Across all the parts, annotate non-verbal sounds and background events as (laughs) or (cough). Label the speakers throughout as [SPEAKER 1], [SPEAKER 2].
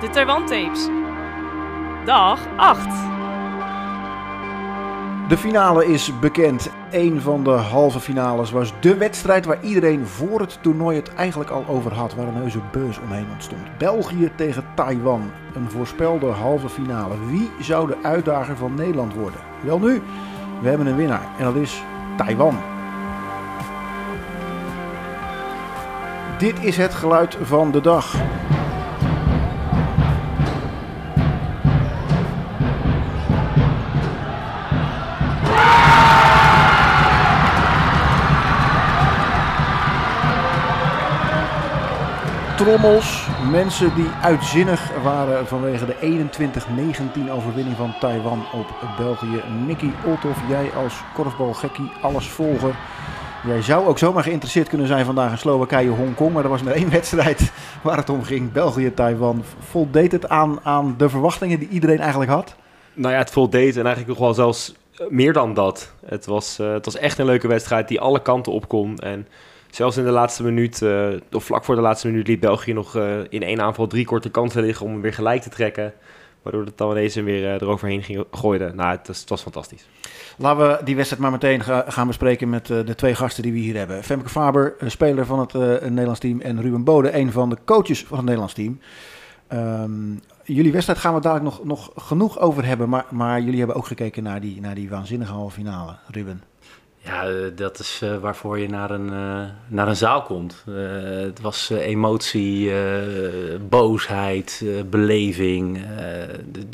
[SPEAKER 1] De Taiwan Tapes. Dag 8.
[SPEAKER 2] De finale is bekend. Een van de halve finales was de wedstrijd waar iedereen voor het toernooi het eigenlijk al over had. Waar een heuse beurs omheen ontstond. België tegen Taiwan. Een voorspelde halve finale. Wie zou de uitdager van Nederland worden? Wel nu, we hebben een winnaar. En dat is Taiwan. Dit is het geluid van de dag. Trommels. Mensen die uitzinnig waren vanwege de 21-19 overwinning van Taiwan op België. Nicky Olthoff, jij als korfbalgekkie, alles volger. Jij zou ook zomaar geïnteresseerd kunnen zijn vandaag in Slowakije, Hongkong. Maar er was maar één (laughs) wedstrijd waar het om ging. België, Taiwan. Voldeed het aan, aan de verwachtingen die iedereen eigenlijk had?
[SPEAKER 3] Nou ja, het voldeed en eigenlijk nog wel zelfs meer dan dat. Het was, uh, het was echt een leuke wedstrijd die alle kanten op kon. En Zelfs in de laatste minuut, uh, of vlak voor de laatste minuut, liet België nog uh, in één aanval drie korte kansen liggen om hem weer gelijk te trekken. Waardoor de Taiwanese weer uh, eroverheen ging, gooide. Nou, het, was, fantastisch.
[SPEAKER 2] Laten we die wedstrijd maar meteen ga, gaan bespreken met de twee gasten die we hier hebben. Femke Faber, speler van het Nederlands team. En Ruben Bode, een van de coaches van het Nederlands team. Um, jullie wedstrijd gaan we dadelijk nog, nog genoeg over hebben. Maar, maar jullie hebben ook gekeken naar die, naar die waanzinnige halve finale, Ruben.
[SPEAKER 4] Ja, eh, dat is uh, waarvoor je naar een, uh, naar een zaal komt. Het was emotie, boosheid, beleving.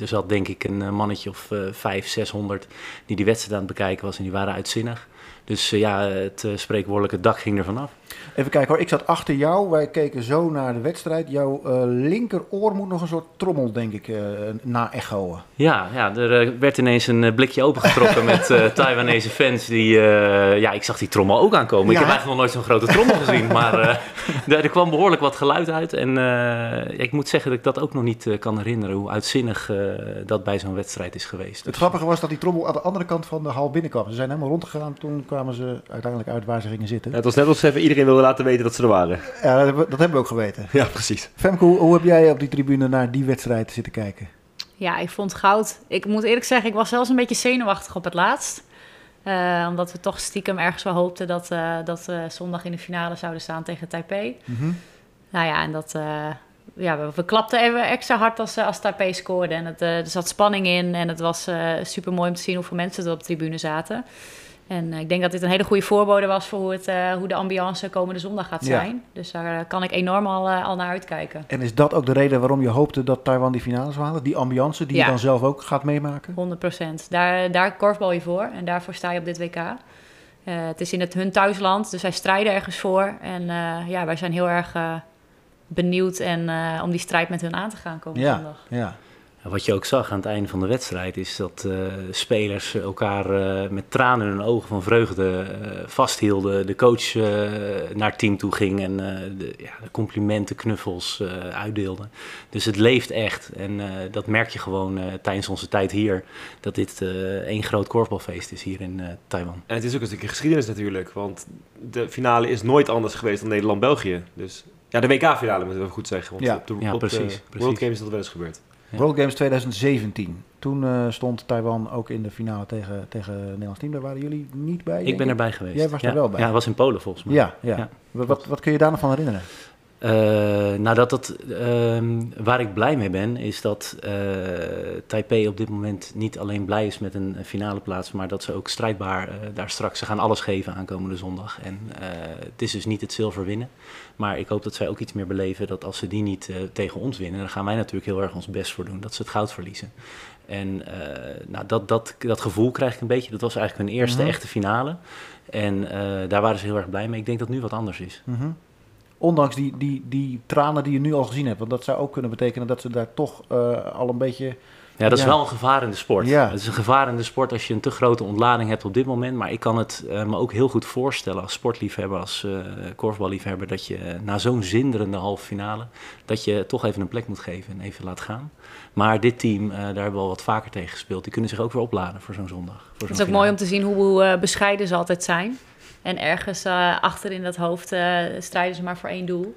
[SPEAKER 4] er zat denk ik een mannetje of vijf, zeshonderd die die wedstrijd aan het bekijken was en die waren uitzinnig. Dus ja, het spreekwoordelijke dak ging er vanaf.
[SPEAKER 2] Even kijken hoor, ik zat achter jou. Wij keken zo naar de wedstrijd. Jouw uh, linkeroor moet nog een soort trommel, denk ik, uh, na-echoen.
[SPEAKER 4] Ja, ja, er uh, werd ineens een blikje opengetrokken (laughs) met Taiwanese fans. Die, ja, ik zag die trommel ook aankomen. Ja. Ik heb eigenlijk nog nooit zo'n grote trommel gezien. Maar (laughs) er kwam behoorlijk wat geluid uit. En ik moet zeggen dat ik dat ook nog niet kan herinneren. Hoe uitzinnig dat bij zo'n wedstrijd is geweest.
[SPEAKER 2] Het grappige was dat die trommel aan de andere kant van de hal binnenkwam. Ze zijn helemaal rondgegaan. Toen kwamen ze uiteindelijk uit waar ze gingen zitten.
[SPEAKER 3] Ja, het was net alsof even iedereen wilde laten weten dat ze er waren.
[SPEAKER 2] Ja, dat hebben we, dat hebben we ook geweten.
[SPEAKER 3] Ja, precies.
[SPEAKER 2] Femke, hoe, hoe heb jij op die tribune naar die wedstrijd zitten kijken?
[SPEAKER 5] Ja, ik vond goud. Ik moet eerlijk zeggen, ik was zelfs een beetje zenuwachtig op het laatst. Uh, omdat we toch stiekem ergens wel hoopten dat, uh, dat we zondag in de finale zouden staan tegen Taipei. Mm -hmm. Nou ja, en dat, uh, ja, we, we, klapten even extra hard als, als Taipei scoorde. En het, er zat spanning in en het was super mooi om te zien hoeveel mensen er op de tribune zaten. En uh, ik denk dat dit een hele goede voorbode was voor hoe, het, uh, hoe de ambiance komende zondag gaat zijn. Ja. Dus daar uh, kan ik enorm al, al naar uitkijken.
[SPEAKER 2] En is dat ook de reden waarom je hoopte dat Taiwan die finales halen? Die ambiance die ja. je dan zelf ook gaat meemaken?
[SPEAKER 5] 100 procent. Daar, daar korfbal je voor en daarvoor sta je op dit WK. het is in het hun thuisland, dus zij strijden ergens voor. En ja, wij zijn heel erg benieuwd en, om die strijd met hun aan te gaan komende
[SPEAKER 2] ja.
[SPEAKER 5] zondag.
[SPEAKER 2] Ja.
[SPEAKER 4] Wat je ook zag aan het einde van de wedstrijd is dat uh, spelers elkaar uh, met tranen in hun ogen van vreugde uh, vasthielden. De coach naar het team toe ging en de, ja, de, complimenten, knuffels uitdeelde. Dus het leeft echt en dat merk je gewoon tijdens onze tijd hier. Dat dit één groot korfbalfeest is hier in Taiwan.
[SPEAKER 3] En het is ook een stukje geschiedenis natuurlijk, want de finale is nooit anders geweest dan Nederland-België. Dus ja, de WK-finale moeten we goed zeggen. Want
[SPEAKER 4] ja,
[SPEAKER 3] op de,
[SPEAKER 4] ja,
[SPEAKER 3] op
[SPEAKER 4] precies,
[SPEAKER 3] de
[SPEAKER 4] precies.
[SPEAKER 3] World Games is dat wel eens gebeurd.
[SPEAKER 2] World Games 2017. Toen uh, stond Taiwan ook in de finale tegen, tegen het Nederlands team. Daar waren jullie niet bij?
[SPEAKER 4] Ik ben erbij geweest.
[SPEAKER 2] Jij was
[SPEAKER 4] ja.
[SPEAKER 2] er wel bij?
[SPEAKER 4] Ja, was in Polen volgens mij.
[SPEAKER 2] Ja, ja. ja. Wat, wat, wat kun je daar nog van herinneren?
[SPEAKER 4] Uh, nou, dat, dat, uh, waar ik blij mee ben, is dat uh, Taipei op dit moment niet alleen blij is met een finale plaats, maar dat ze ook strijdbaar daar straks, ze gaan alles geven aankomende zondag. En het is dus niet het zilver winnen, maar ik hoop dat zij ook iets meer beleven dat als ze die niet tegen ons winnen, dan gaan wij natuurlijk heel erg ons best voor doen, dat ze het goud verliezen. En nou, dat, dat, dat gevoel krijg ik een beetje, dat was eigenlijk hun eerste mm -hmm. echte finale. En daar waren ze heel erg blij mee. Ik denk dat nu wat anders is.
[SPEAKER 2] Mm -hmm ondanks die, die, die tranen die je nu al gezien hebt. Want dat zou ook kunnen betekenen dat ze daar toch uh, al een beetje...
[SPEAKER 4] Ja, dat is ja. wel een gevaar in de sport. Ja. Het is een gevaar in de sport als je een te grote ontlading hebt op dit moment. Maar ik kan het uh, me ook heel goed voorstellen als sportliefhebber, als uh, korfballiefhebber... dat je na zo'n zinderende halve finale, dat je toch even een plek moet geven en even laat gaan. Maar dit team, daar hebben we al wat vaker tegen gespeeld. Die kunnen zich ook weer opladen voor zo'n zondag. Voor
[SPEAKER 5] het is ook finale. mooi om te zien hoe bescheiden ze altijd zijn. En ergens uh, achter in dat hoofd uh, strijden ze maar voor één doel.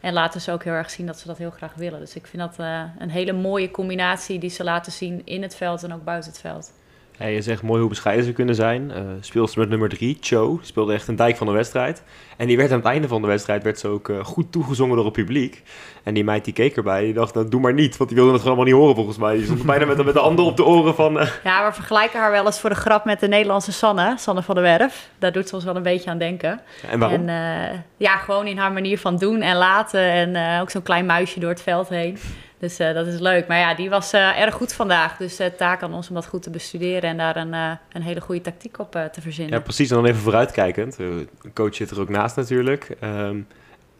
[SPEAKER 5] En laten ze ook heel erg zien dat ze dat heel graag willen. Dus ik vind dat een hele mooie combinatie die ze laten zien in het veld en ook buiten het veld.
[SPEAKER 3] Je zegt mooi hoe bescheiden ze kunnen zijn. Uh, speelster met nummer 3, Cho, speelde echt een dijk van de wedstrijd. En die werd aan het einde van de wedstrijd werd ze ook goed toegezongen door het publiek. En die meid die keek erbij, die dacht, nou, doe maar niet. Want die wilde het gewoon allemaal niet horen volgens mij. Die stond bijna met, met de handen op de oren van... Uh...
[SPEAKER 5] Ja, we vergelijken haar wel eens voor de grap met de Nederlandse Sanne, Sanne van der Werf. Daar doet ze ons wel een beetje aan denken.
[SPEAKER 3] En waarom?
[SPEAKER 5] En, ja, gewoon in haar manier van doen en laten. En ook zo'n klein muisje door het veld heen. Dus dat is leuk. Maar ja, die was erg goed vandaag. Dus het taak aan ons om dat goed te bestuderen en daar een, een hele goede tactiek op te verzinnen.
[SPEAKER 3] Ja, precies. En dan even vooruitkijkend. De coach zit er ook naast natuurlijk. Um,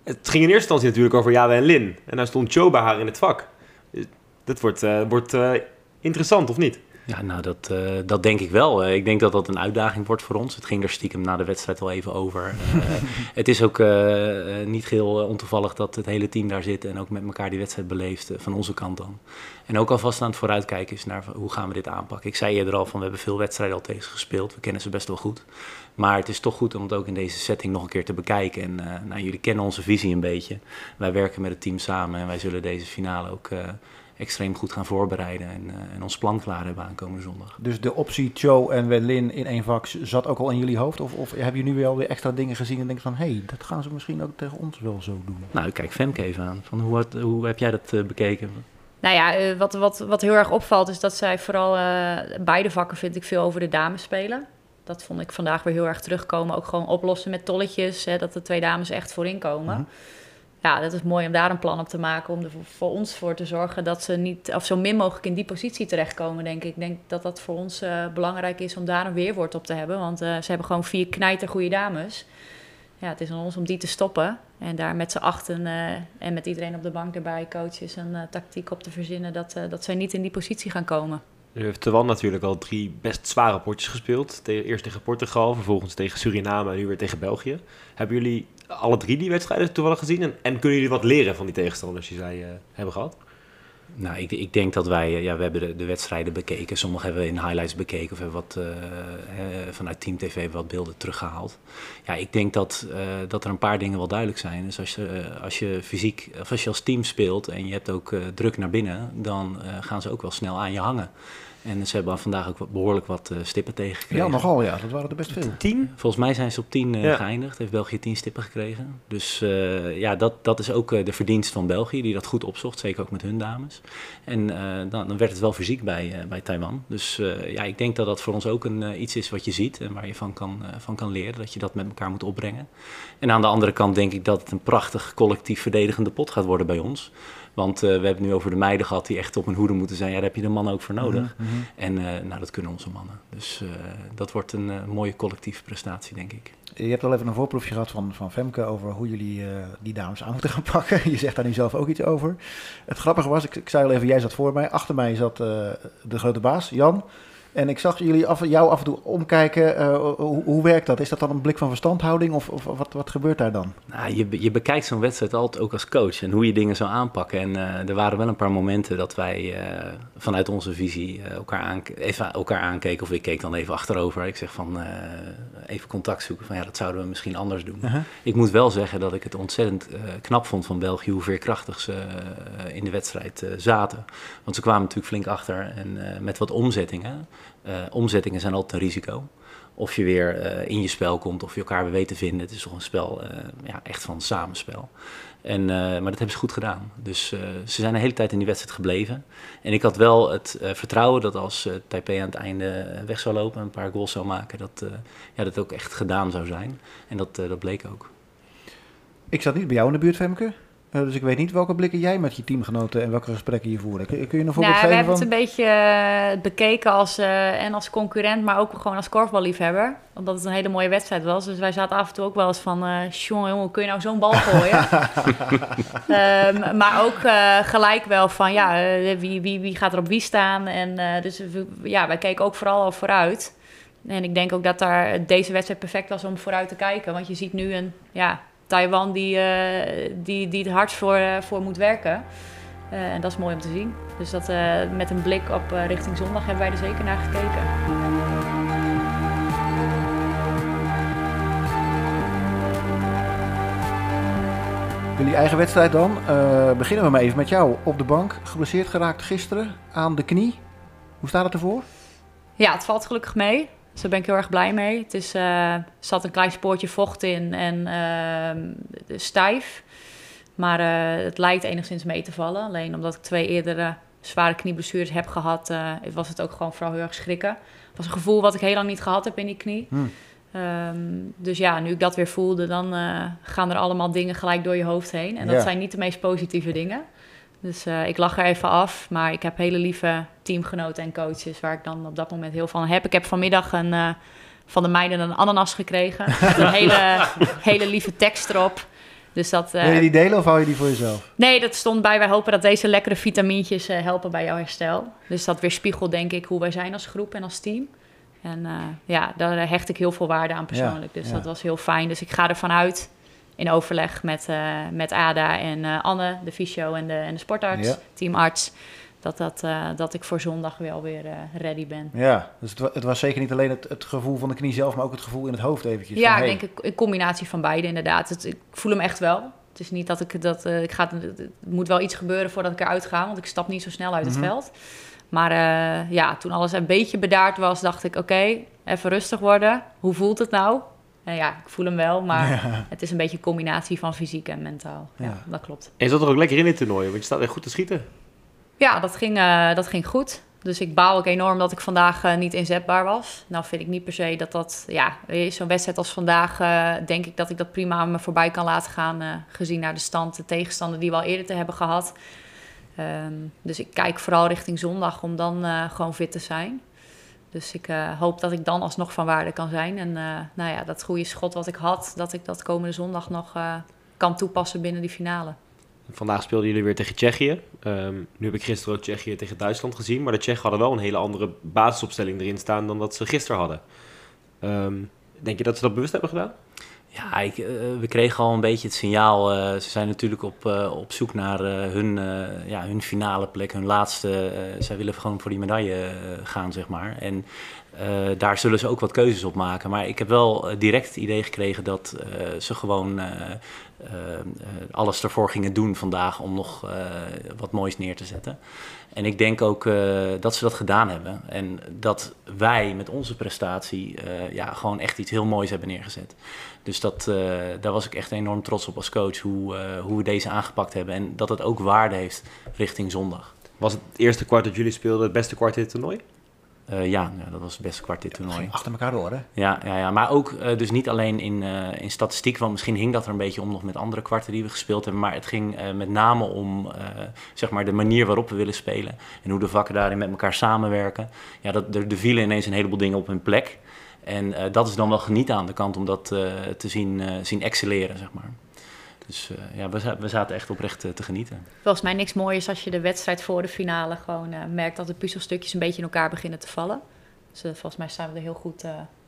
[SPEAKER 3] het ging in eerste instantie natuurlijk over Jawe en Lin. En daar stond Joe bij haar in het vak. Dat wordt, wordt interessant, of niet?
[SPEAKER 4] Ja, nou, dat, uh, dat denk ik wel. Uh, ik denk dat dat een uitdaging wordt voor ons. Het ging er stiekem na de wedstrijd wel even over. Uh, (laughs) het is ook niet geheel ontoevallig dat het hele team daar zit en ook met elkaar die wedstrijd beleeft, van onze kant dan. En ook alvast aan het vooruitkijken is naar hoe gaan we dit aanpakken. Ik zei eerder al van we hebben veel wedstrijden al tegen gespeeld. We kennen ze best wel goed. Maar het is toch goed om het ook in deze setting nog een keer te bekijken. En nou, jullie kennen onze visie een beetje. Wij werken met het team samen en wij zullen deze finale ook extreem goed gaan voorbereiden en, uh, en ons plan klaar hebben aankomende zondag.
[SPEAKER 2] Dus de optie Joe en Welin in één vak zat ook al in jullie hoofd? Of, of heb je nu wel weer extra dingen gezien en denk van... hé, hey, dat gaan ze misschien ook tegen ons wel zo doen?
[SPEAKER 4] Nou, ik kijk Femke even aan. Van hoe, had, hoe heb jij dat uh, bekeken?
[SPEAKER 5] Nou ja, uh, wat, wat, wat heel erg opvalt is dat zij vooral beide vakken vind ik veel over de dames spelen. Dat vond ik vandaag weer heel erg terugkomen. Ook gewoon oplossen met tolletjes, hè, dat de twee dames echt voorin komen. Mm -hmm ja, dat is mooi om daar een plan op te maken. Om er voor ons voor te zorgen dat ze niet, of zo min mogelijk in die positie terechtkomen, denk ik. Denk dat dat voor ons uh, belangrijk is om daar een weerwoord op te hebben. Want uh, ze hebben gewoon vier knijter goede dames. Ja, het is aan ons om die te stoppen. En daar met z'n achten uh, en met iedereen op de bank erbij, coaches, een tactiek op te verzinnen dat, dat zij niet in die positie gaan komen.
[SPEAKER 3] Nu heeft Taiwan natuurlijk al drie best zware potjes gespeeld. Eerst tegen Portugal, vervolgens tegen Suriname en nu weer tegen België. Hebben jullie alle drie die wedstrijden toevallig gezien? En, en kunnen jullie wat leren van die tegenstanders die zij uh, hebben gehad?
[SPEAKER 4] Nou, ik, ik, denk dat wij, ja, we hebben de, de wedstrijden bekeken. Sommige hebben we in highlights bekeken of hebben wat uh, vanuit Team TV wat beelden teruggehaald. Ja, ik denk dat, dat er een paar dingen wel duidelijk zijn. Dus als je, als je fysiek, of als je als team speelt en je hebt ook druk naar binnen, dan gaan ze ook wel snel aan je hangen. En ze hebben vandaag ook behoorlijk wat uh, stippen tegengekregen.
[SPEAKER 2] Ja, nogal ja. Dat waren er best veel.
[SPEAKER 3] Tien?
[SPEAKER 4] Volgens mij zijn ze op tien uh, ja. geëindigd. Heeft België tien stippen gekregen. Dus uh, ja, dat, dat is ook de verdienst van België, die dat goed opzocht. Zeker ook met hun dames. En dan, dan, werd het wel fysiek bij, bij Taiwan. Dus ja, ik denk dat dat voor ons ook een, iets is wat je ziet en waar je van kan, van kan leren. Dat je dat met elkaar moet opbrengen. En aan de andere kant denk ik dat het een prachtig collectief verdedigende pot gaat worden bij ons. Want uh, we hebben het nu over de meiden gehad die echt op hun hoede moeten zijn. Ja, daar heb je de mannen ook voor nodig. Mm -hmm. En uh, nou, dat kunnen onze mannen. Dus uh, dat wordt een mooie collectieve prestatie, denk ik.
[SPEAKER 2] Je hebt al even een voorproefje gehad van, van Femke over hoe jullie die dames aan moeten gaan pakken. (laughs) Je zegt daar nu zelf ook iets over. Het grappige was, ik, ik zei al even, jij zat voor mij. Achter mij zat de grote baas, Jan. En ik zag jullie af, jou af en toe omkijken. Uh, hoe, hoe, werkt dat? Is dat dan een blik van verstandhouding of, of wat, wat gebeurt daar dan?
[SPEAKER 4] Nou, je, je bekijkt zo'n wedstrijd altijd ook als coach en hoe je dingen zou aanpakken. En uh, er waren wel een paar momenten dat wij uh, vanuit onze visie elkaar, aan, even elkaar aankeken. Of ik keek dan even achterover. Ik zeg van even contact zoeken. Van ja, dat zouden we misschien anders doen. -huh. Ik moet wel zeggen dat ik het ontzettend knap vond van België hoe veerkrachtig ze in de wedstrijd zaten. Want ze kwamen natuurlijk flink achter en met wat omzettingen. Uh, omzettingen zijn altijd een risico. Of je weer uh, in je spel komt, of je elkaar weer weet te vinden. Het is toch een spel uh, ja, echt van samenspel. En, maar dat hebben ze goed gedaan. Dus ze zijn de hele tijd in die wedstrijd gebleven. En ik had wel het vertrouwen dat als Taipei aan het einde weg zou lopen... en een paar goals zou maken, dat ja, dat ook echt gedaan zou zijn. En dat, dat bleek ook.
[SPEAKER 2] Ik zat niet bij jou in de buurt, Femke. Uh, dus ik weet niet welke blikken jij met je teamgenoten en welke gesprekken je voerde. Kun, kun je een voorbeeld
[SPEAKER 5] nou,
[SPEAKER 2] geven?
[SPEAKER 5] We hebben
[SPEAKER 2] van...
[SPEAKER 5] het een beetje uh, bekeken als, uh, en als concurrent, maar ook gewoon als korfballiefhebber. Omdat het een hele mooie wedstrijd was. Dus wij zaten af en toe ook wel eens van, jongen, jongen, kun je nou zo'n bal gooien? um, (laughs) maar ook gelijk wel van, ja, wie, wie, wie gaat er op wie staan? En dus ja, wij keken ook vooral al vooruit. En ik denk ook dat daar deze wedstrijd perfect was om vooruit te kijken. Want je ziet nu een, ja, Taiwan die, uh, die, die het hardst voor, uh, voor moet werken. Uh, en dat is mooi om te zien. Dus dat, met een blik op richting zondag hebben wij er zeker naar gekeken.
[SPEAKER 2] Jullie eigen wedstrijd dan. Uh, beginnen we maar even met jou op de bank. Geblesseerd geraakt gisteren aan de knie. Hoe staat het ervoor?
[SPEAKER 5] Ja, het valt gelukkig mee. Dus daar ben ik heel erg blij mee. Het is, uh, zat een klein spoortje vocht in en uh, stijf. Maar uh, het lijkt enigszins mee te vallen. Alleen omdat ik twee eerdere zware knieblessures heb gehad, was het ook gewoon vooral heel erg schrikken. Het was een gevoel wat ik heel lang niet gehad heb in die knie. Hmm. Um, dus ja, nu ik dat weer voelde, dan gaan er allemaal dingen gelijk door je hoofd heen. En dat ja. zijn niet de meest positieve dingen. Dus uh, ik lach er even af. Maar ik heb hele lieve teamgenoten en coaches waar ik dan op dat moment heel van heb. Ik heb vanmiddag een, uh, van de meiden een ananas gekregen. (laughs) met een hele, hele lieve tekst erop. Dus dat,
[SPEAKER 2] Wil je die delen of hou je die voor jezelf?
[SPEAKER 5] Nee, dat stond bij. Wij hopen dat deze lekkere vitamintjes helpen bij jouw herstel. Dus dat weerspiegelt denk ik hoe wij zijn als groep en als team. En uh, ja, daar hecht ik heel veel waarde aan persoonlijk. Ja, dus ja. dat was heel fijn. Dus ik ga ervan uit, in overleg met, uh, met Ada en uh, Anne, de fysio en de, en de sportarts, ja. teamarts, dat, dat, dat ik voor zondag wel weer ready ben.
[SPEAKER 2] Ja, dus het, het, was zeker niet alleen het, het gevoel van de knie zelf, maar ook het gevoel in het hoofd eventjes.
[SPEAKER 5] Ja,
[SPEAKER 2] van,
[SPEAKER 5] ik denk een combinatie van beide inderdaad. Het, ik voel hem echt wel. Het is niet dat ik dat, ik ga, het moet wel iets gebeuren voordat ik eruit ga, want ik stap niet zo snel uit het mm -hmm. veld. Maar ja, toen alles een beetje bedaard was, dacht ik: oké, okay, even rustig worden. Hoe voelt het nou? En ja, ik voel hem wel, maar ja. het is een beetje een combinatie van fysiek en mentaal. Ja, ja, dat klopt.
[SPEAKER 3] En je zat er ook lekker in het toernooi, want je staat echt goed te schieten.
[SPEAKER 5] Ja, dat ging, uh, dat ging goed. Dus ik baal ook enorm dat ik vandaag uh, niet inzetbaar was. Nou vind ik niet per se dat dat... Ja, zo'n wedstrijd als vandaag uh, denk ik dat ik dat prima aan me voorbij kan laten gaan... Uh, gezien naar de stand, de tegenstander die we al eerder te hebben gehad. Um, dus ik kijk vooral richting zondag om dan uh, gewoon fit te zijn. Dus ik uh, hoop dat ik dan alsnog van waarde kan zijn. En uh, nou ja, dat goede schot wat ik had, dat ik dat komende zondag nog kan toepassen binnen die finale.
[SPEAKER 3] Vandaag speelden jullie weer tegen Tsjechië. Um, nu heb ik gisteren ook Tsjechië tegen Duitsland gezien. Maar de Tsjechen hadden wel een hele andere basisopstelling erin staan dan dat ze gisteren hadden. Um, denk je dat ze dat bewust hebben gedaan?
[SPEAKER 4] Ja, uh, we kregen al een beetje het signaal. Uh, ze zijn natuurlijk op, uh, op zoek naar hun, ja, hun finale plek, hun laatste. zij willen gewoon voor die medaille gaan, zeg maar. En daar zullen ze ook wat keuzes op maken. Maar ik heb wel direct het idee gekregen dat ze gewoon alles ervoor gingen doen vandaag om nog wat moois neer te zetten. En ik denk ook dat ze dat gedaan hebben. En dat wij met onze prestatie ja, gewoon echt iets heel moois hebben neergezet. Dus dat, uh, daar was ik echt enorm trots op als coach, hoe, hoe we deze aangepakt hebben. En dat het ook waarde heeft richting zondag.
[SPEAKER 3] Was het eerste kwart dat jullie speelden het beste kwart in het toernooi?
[SPEAKER 4] Uh, ja, ja, dat was het beste kwart dit toernooi.
[SPEAKER 2] Ja, achter elkaar door, hè?
[SPEAKER 4] Ja, ja, ja. maar ook uh, dus niet alleen in, uh, in statistiek, want misschien hing dat er een beetje om nog met andere kwarten die we gespeeld hebben, maar het ging met name om zeg maar de manier waarop we willen spelen en hoe de vakken daarin met elkaar samenwerken. Ja, dat, er, er vielen ineens een heleboel dingen op hun plek. En dat is dan wel genieten aan de kant om dat te zien, zien excelleren, zeg maar. Dus uh, ja, we, we, zaten echt oprecht uh, te genieten.
[SPEAKER 5] Volgens mij niks moois als je de wedstrijd voor de finale gewoon uh, merkt dat de puzzelstukjes een beetje in elkaar beginnen te vallen. Dus volgens mij staan we er heel goed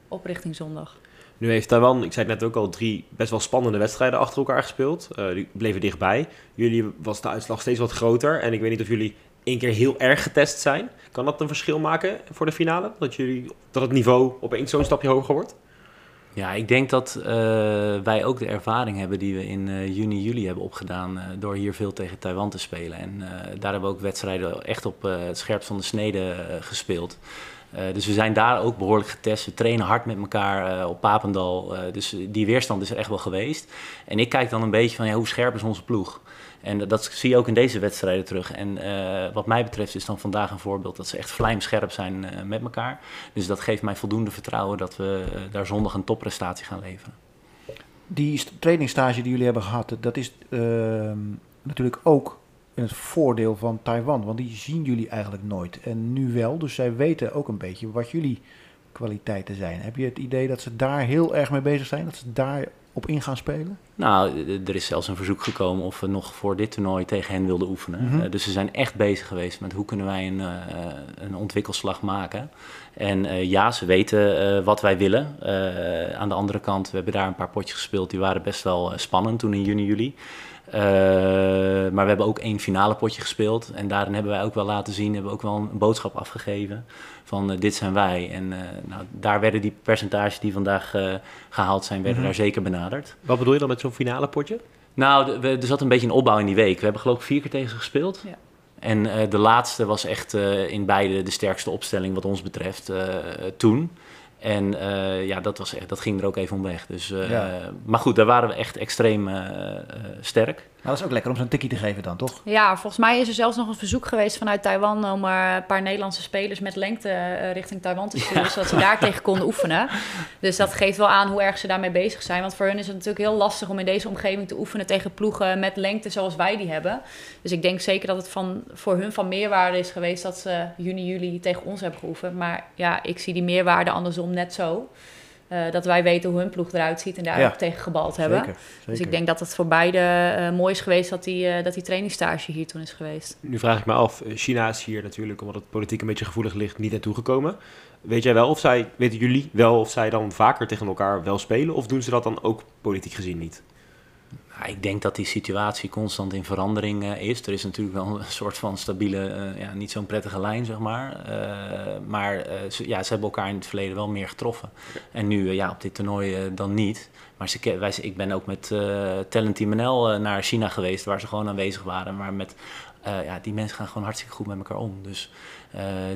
[SPEAKER 5] op richting zondag.
[SPEAKER 3] Nu heeft Taiwan, ik zei het net ook al, drie best wel spannende wedstrijden achter elkaar gespeeld. die bleven dichtbij. Jullie was de uitslag steeds wat groter. En ik weet niet of jullie één keer heel erg getest zijn. Kan dat een verschil maken voor de finale? Dat, jullie, dat het niveau opeens zo'n stapje hoger wordt?
[SPEAKER 4] Ja, ik denk dat uh, wij ook de ervaring hebben die we in uh, juni, juli hebben opgedaan uh, door hier veel tegen Taiwan te spelen. En daar hebben we ook wedstrijden echt op het scherpst van de snede gespeeld. dus we zijn daar ook behoorlijk getest. We trainen hard met elkaar op Papendal. dus die weerstand is er echt wel geweest. En ik kijk dan een beetje van ja, hoe scherp is onze ploeg? En dat zie je ook in deze wedstrijden terug. En uh, wat mij betreft is dan vandaag een voorbeeld dat ze echt vlijmscherp zijn uh, met elkaar. Dus dat geeft mij voldoende vertrouwen dat we uh, daar zondag een topprestatie gaan leveren.
[SPEAKER 2] Die trainingsstage die jullie hebben gehad, dat is ehm, natuurlijk ook het voordeel van Taiwan. Want die zien jullie eigenlijk nooit. En nu wel, dus zij weten ook een beetje wat jullie kwaliteiten zijn. Heb je het idee dat ze daar heel erg mee bezig zijn? Dat ze daar op in gaan spelen?
[SPEAKER 4] Nou, er is zelfs een verzoek gekomen of we nog voor dit toernooi tegen hen wilden oefenen. Mm -hmm. uh, dus ze zijn echt bezig geweest met hoe kunnen wij een, uh, een ontwikkelslag maken. En uh, ja, ze weten wat wij willen. aan de andere kant, we hebben daar een paar potjes gespeeld. Die waren best wel spannend toen in juni, juli. Uh, maar we hebben ook één finale potje gespeeld. En daarin hebben wij ook wel laten zien, hebben we ook wel een boodschap afgegeven. Van uh, dit zijn wij. En uh, nou, daar werden die percentages die vandaag gehaald zijn, werden mm -hmm. daar zeker benaderd.
[SPEAKER 3] Wat bedoel je dan met zo'n finale potje?
[SPEAKER 4] Nou, de- we, er zat een beetje een opbouw in die week. We hebben geloof ik vier keer tegen ze gespeeld.
[SPEAKER 5] Ja.
[SPEAKER 4] En eh, de laatste was echt eh, in beide de sterkste opstelling wat ons betreft eh, toen. En eh, ja, dat, was echt, dat ging er ook even om weg. Dus, eh,
[SPEAKER 2] Ja.
[SPEAKER 4] Maar goed, daar waren we echt extreem eh, sterk.
[SPEAKER 2] Maar dat is ook lekker om zo'n tikkie te geven dan, toch?
[SPEAKER 5] Ja, volgens mij is er zelfs nog een verzoek geweest vanuit Taiwan om er een paar Nederlandse spelers met lengte eh, richting Taiwan te sturen, zodat ze daar tegen konden oefenen. Dus dat geeft wel aan hoe erg ze daarmee bezig zijn. Want voor hun is het natuurlijk heel lastig om in deze omgeving te oefenen tegen ploegen met lengte zoals wij die hebben. Dus ik denk zeker dat het van, voor hun van meerwaarde is geweest dat ze juni, juli tegen ons hebben geoefend. Maar ja, ik zie die meerwaarde andersom net zo. Eh, dat wij weten hoe hun ploeg eruit ziet en daar
[SPEAKER 2] Ja.
[SPEAKER 5] ook tegen gebald hebben.
[SPEAKER 2] Zeker, zeker.
[SPEAKER 5] Dus ik denk dat het voor beide eh, mooi is geweest dat die, eh, dat die trainingsstage hier toen is geweest.
[SPEAKER 3] Nu vraag ik me af, China is hier natuurlijk, omdat het politiek een beetje gevoelig ligt, niet naartoe gekomen. Weet jij wel of zij, weten jullie wel of zij dan vaker tegen elkaar wel spelen? Of doen ze dat dan ook politiek gezien niet?
[SPEAKER 4] Nou, ik denk dat die situatie constant in verandering eh, is. Er is natuurlijk wel een soort van stabiele, eh, ja, niet zo'n prettige lijn, zeg maar. Eh, maar ze, ja, ze hebben elkaar in het verleden wel meer getroffen. En nu, ja, op dit toernooi dan niet. Maar ze, wij, ik ben ook met Talent Team NL naar China geweest, waar ze gewoon aanwezig waren. Maar met, ja, die mensen gaan gewoon hartstikke goed met elkaar om. Dus,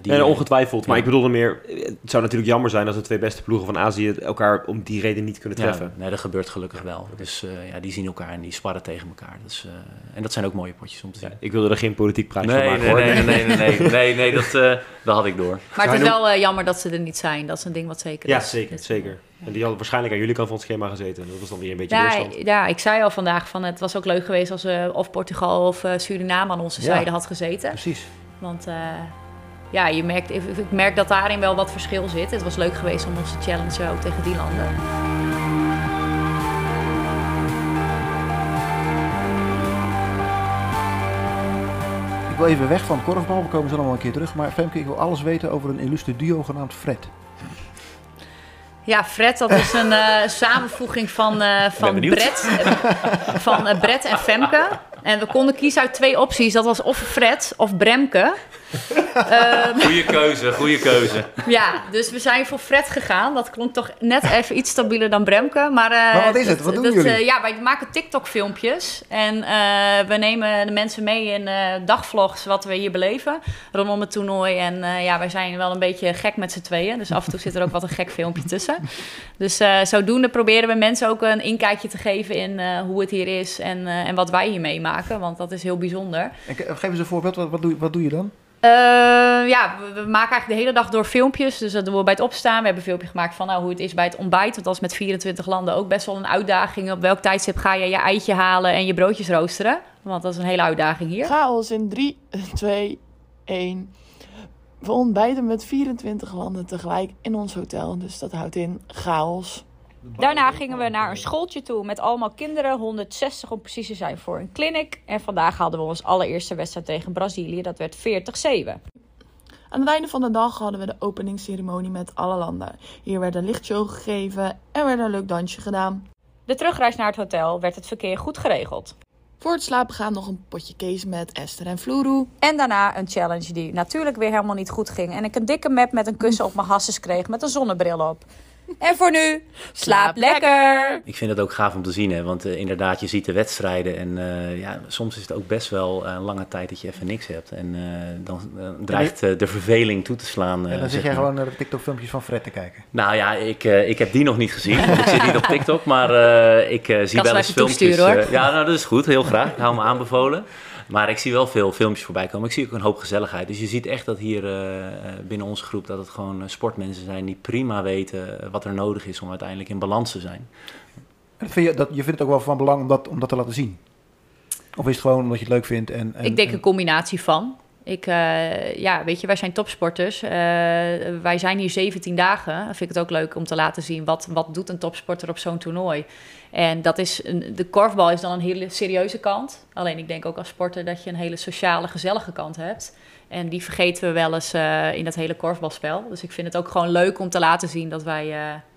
[SPEAKER 4] die,
[SPEAKER 3] Nee, ongetwijfeld. Maar
[SPEAKER 4] Ja.
[SPEAKER 3] ik bedoelde meer, eh, het zou natuurlijk jammer zijn als de twee beste ploegen van Azië elkaar om die reden niet kunnen
[SPEAKER 4] Ja,
[SPEAKER 3] treffen.
[SPEAKER 4] nee, dat gebeurt gelukkig wel. Dus eh, ja, die zien elkaar en die sparren tegen elkaar. Dus, eh, en dat zijn ook mooie potjes om te zien.
[SPEAKER 3] Ja, ik wilde er geen politiek praatje
[SPEAKER 4] Nee,
[SPEAKER 3] van maken
[SPEAKER 4] nee,
[SPEAKER 3] hoor.
[SPEAKER 4] nee, nee, nee, nee, nee, nee, dat, eh, dat had ik door.
[SPEAKER 5] Maar het is wel eh, jammer dat ze er niet zijn. Dat is een ding wat zeker
[SPEAKER 3] Ja,
[SPEAKER 5] is.
[SPEAKER 3] zeker,
[SPEAKER 5] Dus,
[SPEAKER 3] zeker. En die hadden waarschijnlijk aan jullie kant van het schema gezeten. Dat was dan weer een beetje
[SPEAKER 5] Ja,
[SPEAKER 3] weerstand.
[SPEAKER 5] ja, ik zei al vandaag van het was ook leuk geweest als eh, of Portugal of eh, Suriname aan onze
[SPEAKER 2] Ja.
[SPEAKER 5] zijde had gezeten.
[SPEAKER 2] Precies.
[SPEAKER 5] Want eh, ja, je merkt, ik, ik merk dat daarin wel wat verschil zit. Het was leuk geweest om onze challenge ook tegen die landen.
[SPEAKER 2] Ik wil even weg van het korfbal, we komen zo nog wel een keer terug. Maar Femke, ik wil alles weten over een illustre duo genaamd Fred.
[SPEAKER 5] Ja, Fred, dat is een eh, (laughs) samenvoeging van, eh van. Brett, van Brett en Femke. En we konden kiezen uit twee opties. Dat was of Fred of Bremke. Ehm,
[SPEAKER 4] Goeie keuze, goede keuze.
[SPEAKER 5] Ja, dus we zijn voor Fred gegaan. Dat klonk toch net even iets stabieler dan Bremke. Maar, eh,
[SPEAKER 2] Maar wat is het? Wat doen
[SPEAKER 5] dat,
[SPEAKER 2] jullie?
[SPEAKER 5] eh, ja, wij maken TikTok-filmpjes. En eh, we nemen de mensen mee in eh, dagvlogs wat we hier beleven rondom het toernooi. En eh, ja, wij zijn wel een beetje gek met z'n tweeën. Dus af en toe zit er ook wat een gek filmpje tussen. Dus eh, zodoende proberen we mensen ook een inkijkje te geven in eh, hoe het hier is en, eh, en wat wij hier meemaken. Want dat is heel bijzonder.
[SPEAKER 2] En, geef eens een voorbeeld, wat, wat, doe, wat doe je dan?
[SPEAKER 5] Eh, ja, we, we maken eigenlijk de hele dag door filmpjes. Dus dat doen we bij het opstaan. We hebben een filmpje gemaakt van nou, hoe het is bij het ontbijt. Want dat is met 24 landen ook best wel een uitdaging. Op welk tijdstip ga je je eitje halen en je broodjes roosteren? Want dat is een hele uitdaging hier.
[SPEAKER 6] Chaos in 3, 2, 1. We ontbijten met 24 landen tegelijk in ons hotel. Dus dat houdt in chaos.
[SPEAKER 5] Daarna gingen we naar een schooltje toe met allemaal kinderen. 160 om precies te zijn voor een clinic. En vandaag hadden we ons allereerste wedstrijd tegen Brazilië. Dat werd 40-7.
[SPEAKER 6] Aan het einde van de dag hadden we de openingsceremonie met alle landen. Hier werd een lichtshow gegeven en werd een leuk dansje gedaan.
[SPEAKER 5] De terugreis naar het hotel werd het verkeer goed geregeld.
[SPEAKER 6] Voor het slapen gaan nog een potje kees met Esther en Floeroe.
[SPEAKER 5] En daarna een challenge die natuurlijk weer helemaal niet goed ging. En ik een dikke map met een kussen op mijn hasses kreeg met een zonnebril op. En voor nu, slaap lekker!
[SPEAKER 4] Ik vind het ook gaaf om te zien, hè, want eh, inderdaad, je ziet de wedstrijden en eh, ja, soms is het ook best wel eh, een lange tijd dat je even niks hebt. En eh, dan dreigt de verveling toe te slaan.
[SPEAKER 2] En dan zit jij
[SPEAKER 4] maar.
[SPEAKER 2] gewoon naar de TikTok-filmpjes van Fred te kijken.
[SPEAKER 4] Nou ja, ik, eh, ik heb die nog niet gezien, want ik zit niet op TikTok, maar eh, ik zie wel eens filmpjes. ja, nou dat is goed, heel graag. Ik hou me aanbevolen. Maar ik zie wel veel filmpjes voorbij komen. Ik zie ook een hoop gezelligheid. Dus je ziet echt dat hier eh, eh, binnen onze groep dat het gewoon eh, sportmensen zijn die prima weten wat er nodig is om uiteindelijk in balans te zijn.
[SPEAKER 2] En vind je, dat, je vindt het ook wel van belang om dat, om dat te laten zien? Of is het gewoon omdat je het leuk vindt? En, en,
[SPEAKER 5] Ik denk
[SPEAKER 2] en-
[SPEAKER 5] een combinatie van. Ik, eh, ja, weet je, wij zijn topsporters. Eh, wij zijn hier 17 dagen. Dan vind ik het ook leuk om te laten zien wat, wat doet een topsporter op zo'n toernooi. En dat is een, de korfbal is dan een hele serieuze kant. Alleen ik denk ook als sporter dat je een hele sociale, gezellige kant hebt. En die vergeten we wel eens eh, in dat hele korfbalspel. Dus ik vind het ook gewoon leuk om te laten zien dat wij,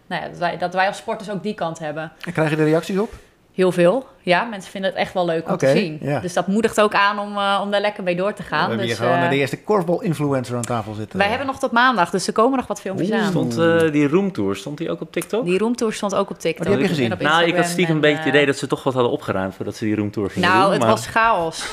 [SPEAKER 5] nou ja, dat wij, dat wij als sporters ook die kant hebben.
[SPEAKER 2] En krijg je er reacties op?
[SPEAKER 5] Heel veel. Ja, mensen vinden het echt wel leuk om te zien.
[SPEAKER 2] ja.
[SPEAKER 5] Dus dat moedigt ook aan om, eh, om daar lekker mee door te
[SPEAKER 2] We
[SPEAKER 5] gaan.
[SPEAKER 2] hebben hier
[SPEAKER 5] Dus,
[SPEAKER 2] gewoon
[SPEAKER 5] eh,
[SPEAKER 2] de eerste korfbal-influencer aan tafel zitten.
[SPEAKER 5] wij hebben nog tot maandag, dus er komen nog wat filmpjes
[SPEAKER 2] Oeh.
[SPEAKER 5] aan.
[SPEAKER 4] Stond eh, die roomtour, stond die ook op TikTok?
[SPEAKER 5] Die roomtour stond ook op TikTok.
[SPEAKER 2] Oh, die heb je gezien?
[SPEAKER 4] nou, ik had stiekem een
[SPEAKER 5] en,
[SPEAKER 4] beetje het idee dat ze toch wat hadden opgeruimd voordat ze die roomtour gingen
[SPEAKER 5] Nou,
[SPEAKER 4] doen.
[SPEAKER 5] het
[SPEAKER 4] maar-
[SPEAKER 5] was chaos.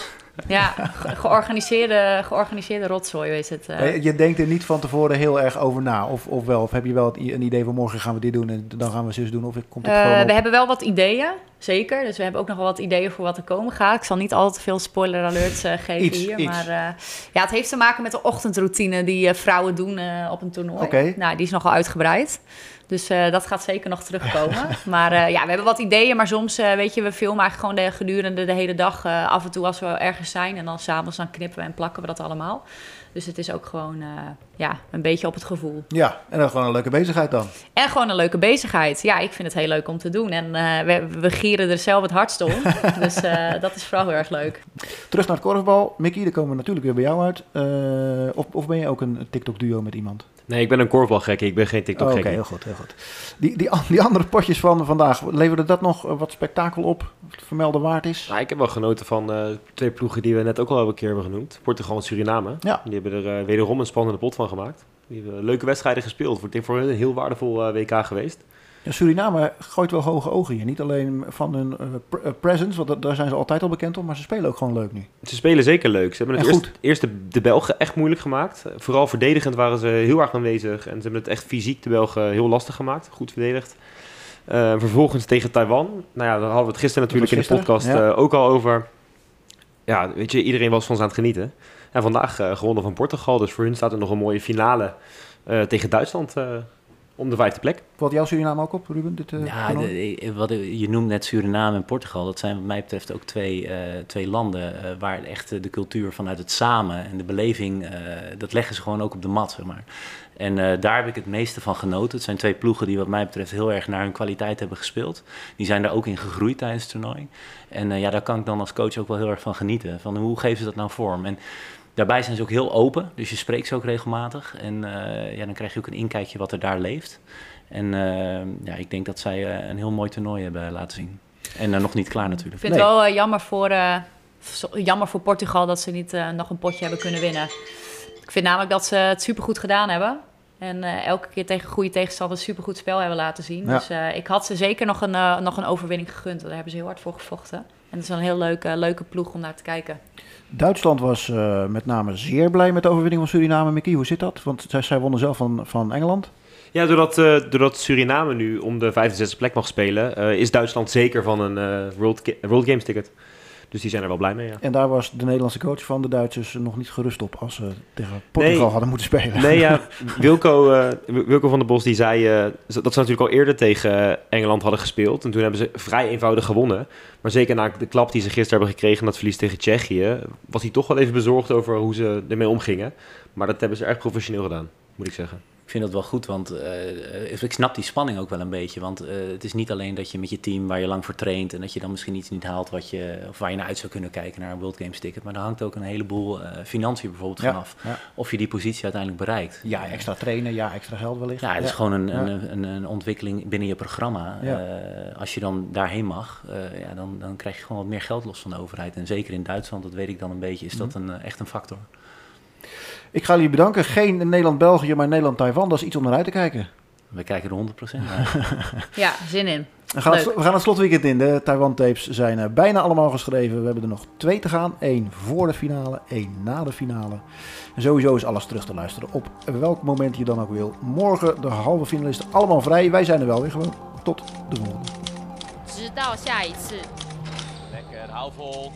[SPEAKER 5] Ja, ge- georganiseerde, georganiseerde rotzooi is het.
[SPEAKER 2] Je denkt er niet van tevoren heel erg over na, of, of wel? Of heb je wel het een idee van morgen gaan we dit doen en dan gaan we zus doen? Of komt het gewoon op?
[SPEAKER 5] we hebben wel wat ideeën, zeker. Dus we hebben ook nog wel wat ideeën voor wat er komen gaat. Ik zal niet al te veel spoiler alerts eh, geven
[SPEAKER 2] Iets,
[SPEAKER 5] hier.
[SPEAKER 2] iets.
[SPEAKER 5] Maar eh, ja, het heeft te maken met de ochtendroutine die eh, vrouwen doen op een toernooi. Nou, die is nogal uitgebreid. Dus dat gaat zeker nog terugkomen. (laughs) maar ja, we hebben wat ideeën. Maar soms, weet je, we filmen eigenlijk gewoon de, gedurende de hele dag. af en toe als we ergens zijn. En dan s'avonds dan knippen we en plakken we dat allemaal. Dus het is ook gewoon ja, een beetje op het gevoel.
[SPEAKER 2] Ja, en dan gewoon een leuke bezigheid dan.
[SPEAKER 5] En gewoon een leuke bezigheid. Ja, ik vind het heel leuk om te doen. En eh, we, we gieren er zelf het hardst om. (laughs) dus eh, dat is vooral heel erg leuk.
[SPEAKER 2] Terug naar het korfbal. Mickey, daar komen we natuurlijk weer bij jou uit. Eh, of, of ben je ook een TikTok-duo met iemand?
[SPEAKER 3] Nee, ik ben een korfbalgek. Ik ben geen
[SPEAKER 2] Oh, Oké,
[SPEAKER 3] TikTok-gek.
[SPEAKER 2] heel goed, heel goed. Die, die, die andere potjes van vandaag, leverde dat nog wat spektakel op? Wat vermelden waard is?
[SPEAKER 3] Nou, ik heb wel genoten van eh, twee ploegen die we net ook al een keer hebben genoemd. Portugal en Suriname.
[SPEAKER 2] Ja.
[SPEAKER 3] Die hebben er wederom een spannende pot van gemaakt. Die hebben leuke wedstrijden gespeeld. Voor, voor hun een heel waardevol eh, WK geweest.
[SPEAKER 2] Ja, Suriname gooit wel hoge ogen hier. Niet alleen van hun eh, eh, presence, want da- daar zijn ze altijd al bekend om, maar ze spelen ook gewoon leuk nu.
[SPEAKER 3] Ze spelen zeker leuk. Ze hebben het eerst, de, de Belgen echt moeilijk gemaakt. Vooral verdedigend waren ze heel erg aanwezig. En ze hebben het echt fysiek de Belgen heel lastig gemaakt. Goed verdedigd. Vervolgens tegen Taiwan. Nou ja, daar hadden we het gisteren natuurlijk in de podcast
[SPEAKER 2] ja.
[SPEAKER 3] ook al over. Ja, weet je, iedereen was van ze aan het genieten. En vandaag eh, gewonnen van Portugal. Dus voor hun staat er nog een mooie finale eh, tegen Duitsland eh, om de vijfde plek.
[SPEAKER 2] Valt jouw Suriname ook op, Ruben? Dit, eh,
[SPEAKER 4] Ja, de- wat, je noemt net Suriname en Portugal. Dat zijn wat mij betreft ook twee, eh, twee landen eh, waar echt de cultuur vanuit het samen en de beleving, eh, dat leggen ze gewoon ook op de mat, zeg maar. En eh, daar heb ik het meeste van genoten. Het zijn twee ploegen die wat mij betreft heel erg naar hun kwaliteit hebben gespeeld. Die zijn daar ook in gegroeid tijdens het toernooi. En eh, ja, daar kan ik dan als coach ook wel heel erg van genieten. Van hoe geven ze dat nou vorm? En daarbij zijn ze ook heel open, dus je spreekt ze ook regelmatig. En eh, ja, dan krijg je ook een inkijkje wat er daar leeft. En eh, ja, ik denk dat zij eh, een heel mooi toernooi hebben laten zien. En nog niet klaar
[SPEAKER 5] Ik
[SPEAKER 4] natuurlijk.
[SPEAKER 5] vind
[SPEAKER 2] Nee.
[SPEAKER 5] het wel jammer, voor, eh, jammer voor Portugal dat ze niet eh, nog een potje hebben kunnen winnen. Ik vind namelijk dat ze het supergoed gedaan hebben. En eh, elke keer tegen goede tegenstanders een supergoed spel hebben laten zien.
[SPEAKER 2] Ja.
[SPEAKER 5] Dus eh, ik had ze zeker nog een, nog een overwinning gegund. Daar hebben ze heel hard voor gevochten. En het is een heel leuke, leuke ploeg om naar te kijken.
[SPEAKER 2] Duitsland was eh, met name zeer blij met de overwinning van Suriname. Mickey, hoe zit dat? Want zij, zij wonnen zelf van, van Engeland.
[SPEAKER 3] Ja, doordat, eh, doordat Suriname nu om de vijfde, zesde plek mag spelen, eh, is Duitsland zeker van een World, World Games ticket. Dus die zijn er wel blij mee, ja.
[SPEAKER 2] En daar was de Nederlandse coach van de Duitsers nog niet gerust op als ze tegen Portugal
[SPEAKER 3] Nee.
[SPEAKER 2] hadden moeten spelen.
[SPEAKER 3] Nee, ja, (laughs) Wilco, eh, Wilco van der Bos die zei eh, dat ze natuurlijk al eerder tegen Engeland hadden gespeeld. En toen hebben ze vrij eenvoudig gewonnen. Maar zeker na de klap die ze gisteren hebben gekregen, dat verlies tegen Tsjechië, was hij toch wel even bezorgd over hoe ze ermee omgingen. Maar dat hebben ze erg professioneel gedaan, moet ik zeggen.
[SPEAKER 4] Ik vind dat wel goed, want eh, ik snap die spanning ook wel een beetje. Want eh, het is niet alleen dat je met je team waar je lang voor traint... en dat je dan misschien iets niet haalt wat je, of waar je naar uit zou kunnen kijken naar een World Games ticket. Maar daar hangt ook een heleboel eh, financiën bijvoorbeeld
[SPEAKER 2] Ja,
[SPEAKER 4] vanaf.
[SPEAKER 2] ja.
[SPEAKER 4] Of je die positie uiteindelijk bereikt.
[SPEAKER 2] Ja, extra trainen, ja, extra geld wellicht.
[SPEAKER 4] Ja, het is gewoon een, een, een, een ontwikkeling binnen je programma. Als je dan daarheen mag, ja, dan, dan krijg je gewoon wat meer geld los van de overheid. En zeker in Duitsland, dat weet ik dan een beetje, is dat een, echt een factor.
[SPEAKER 2] Ik ga jullie bedanken. Geen Nederland-België, maar Nederland-Taiwan. Dat is iets om naar uit te kijken.
[SPEAKER 4] We kijken er 100% naar.
[SPEAKER 5] ja, zin in.
[SPEAKER 2] We gaan, het, we gaan, het, slotweekend in. De Taiwan-tapes zijn eh, bijna allemaal geschreven. We hebben er nog twee te gaan. Eén voor de finale, één na de finale. En sowieso is alles terug te luisteren op welk moment je dan ook wil. Morgen de halve finalisten allemaal vrij. Wij zijn er wel weer gewoon. Tot de volgende.
[SPEAKER 7] Tot de volgende.
[SPEAKER 8] Lekker, hou vol.